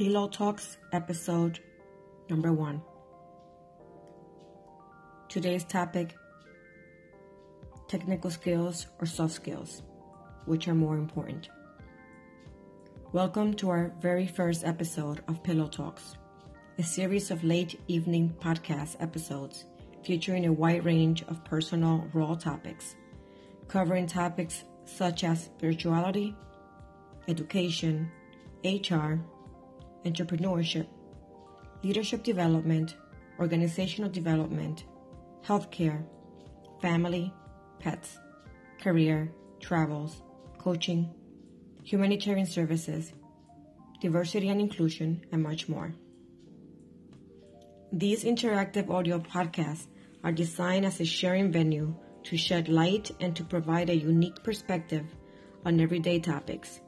Pillow Talks, episode number one. Today's topic technical skills or soft skills, which are more important. Welcome to our very first episode of Pillow Talks, a series of late evening podcast episodes featuring a wide range of personal, raw topics, covering topics such as spirituality, education, HR, entrepreneurship, leadership development, organizational development, healthcare, family, pets, career, travels, coaching, humanitarian services, diversity and inclusion, and much more. These interactive audio podcasts are designed as a sharing venue to shed light and to provide a unique perspective on everyday topics.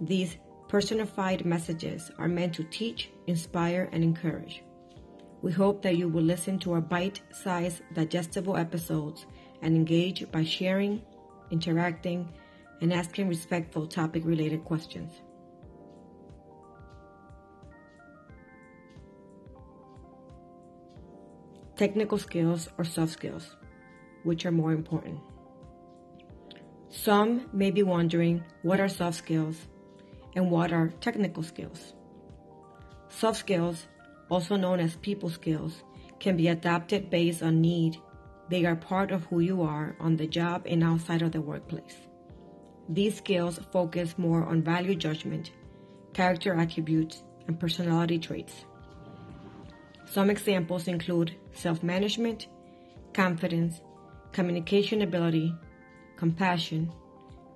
These personified messages are meant to teach, inspire, and encourage. We hope that you will listen to our bite sized, digestible episodes and engage by sharing, interacting, and asking respectful topic related questions. Technical skills or soft skills, which are more important. Some may be wondering what are soft skills and what are technical skills. Soft skills, also known as people skills, can be adapted based on need. They are part of who you are on the job and outside of the workplace. These skills focus more on value judgment, character attributes, and personality traits. Some examples include self management, confidence, communication ability, compassion,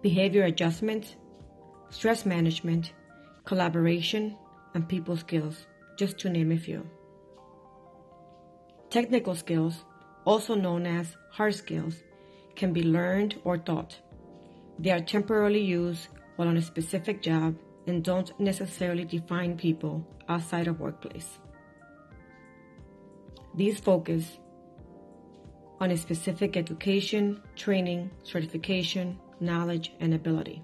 behavior adjustment, stress management, collaboration, and people skills, just to name a few. Technical skills, also known as hard skills, can be learned or taught. They are temporarily used while on a specific job and don't necessarily define people outside of workplace. These focus on a specific education, training, certification, knowledge, and ability.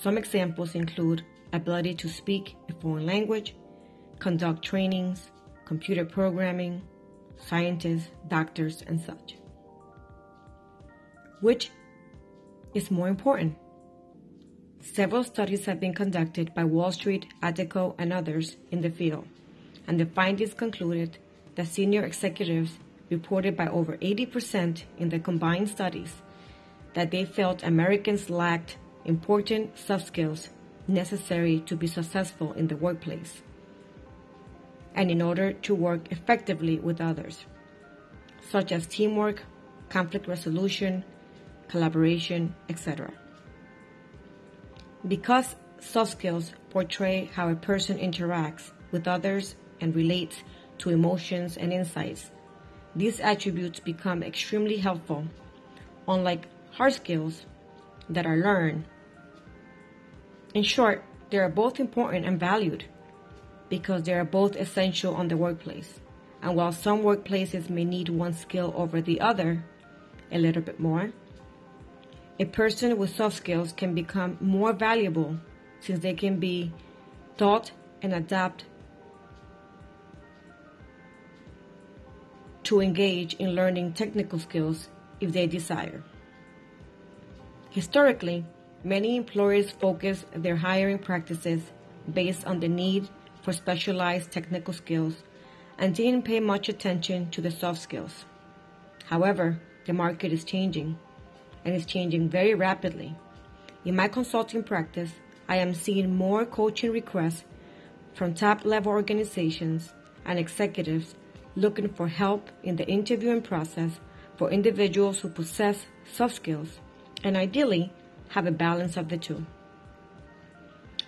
Some examples include ability to speak a foreign language, conduct trainings, computer programming, scientists, doctors, and such. Which is more important? Several studies have been conducted by Wall Street, Attico, and others in the field, and the findings concluded that senior executives reported by over 80% in the combined studies that they felt Americans lacked important soft skills necessary to be successful in the workplace and in order to work effectively with others, such as teamwork, conflict resolution, collaboration, etc. Because soft skills portray how a person interacts with others and relates to emotions and insights, these attributes become extremely helpful, unlike hard skills that are learned. In short, they are both important and valued because they are both essential on the workplace. And while some workplaces may need one skill over the other a little bit more, a person with soft skills can become more valuable since they can be taught and adapt to engage in learning technical skills if they desire. Historically, many employers focus their hiring practices based on the need for specialized technical skills and didn't pay much attention to the soft skills. However, the market is changing and is changing very rapidly. In my consulting practice, I am seeing more coaching requests from top level organizations and executives looking for help in the interviewing process for individuals who possess soft skills and ideally have a balance of the two.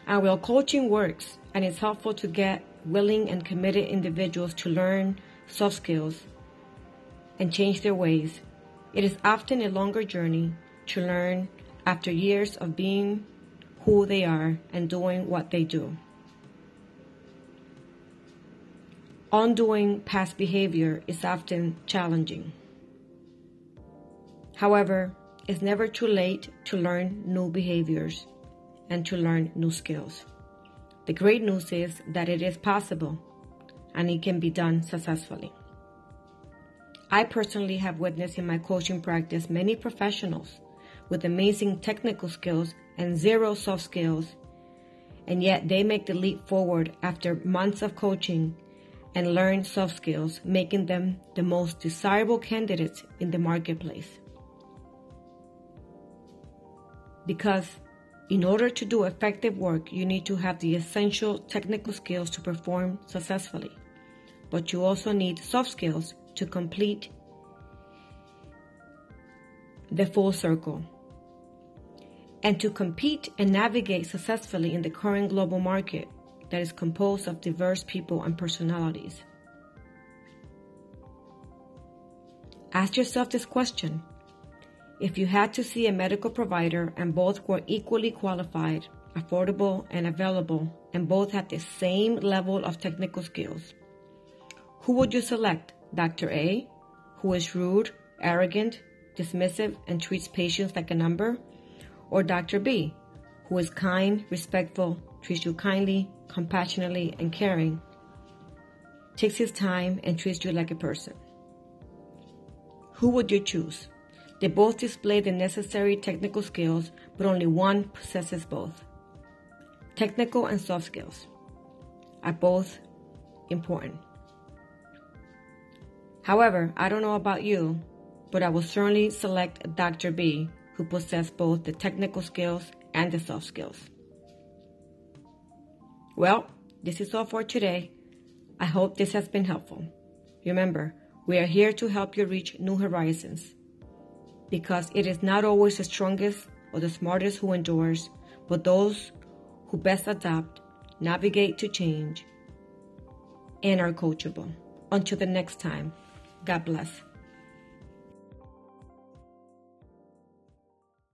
And while coaching works and it's helpful to get willing and committed individuals to learn soft skills and change their ways, it is often a longer journey to learn after years of being who they are and doing what they do. Undoing past behavior is often challenging. However, it's never too late to learn new behaviors and to learn new skills. The great news is that it is possible and it can be done successfully. I personally have witnessed in my coaching practice many professionals with amazing technical skills and zero soft skills, and yet they make the leap forward after months of coaching and learn soft skills, making them the most desirable candidates in the marketplace. Because in order to do effective work, you need to have the essential technical skills to perform successfully, but you also need soft skills to complete the full circle and to compete and navigate successfully in the current global market that is composed of diverse people and personalities. Ask yourself this question. If you had to see a medical provider and both were equally qualified, affordable, and available, and both had the same level of technical skills, who would you select? Dr. A, who is rude, arrogant, dismissive, and treats patients like a number? Or Dr. B, who is kind, respectful, treats you kindly, compassionately, and caring, takes his time, and treats you like a person? Who would you choose? They both display the necessary technical skills, but only one possesses both. Technical and soft skills are both important. However, I don't know about you, but I will certainly select Dr. B, who possesses both the technical skills and the soft skills. Well, this is all for today. I hope this has been helpful. Remember, we are here to help you reach new horizons because it is not always the strongest or the smartest who endures, but those who best adapt, navigate to change, and are coachable. Until the next time, God bless.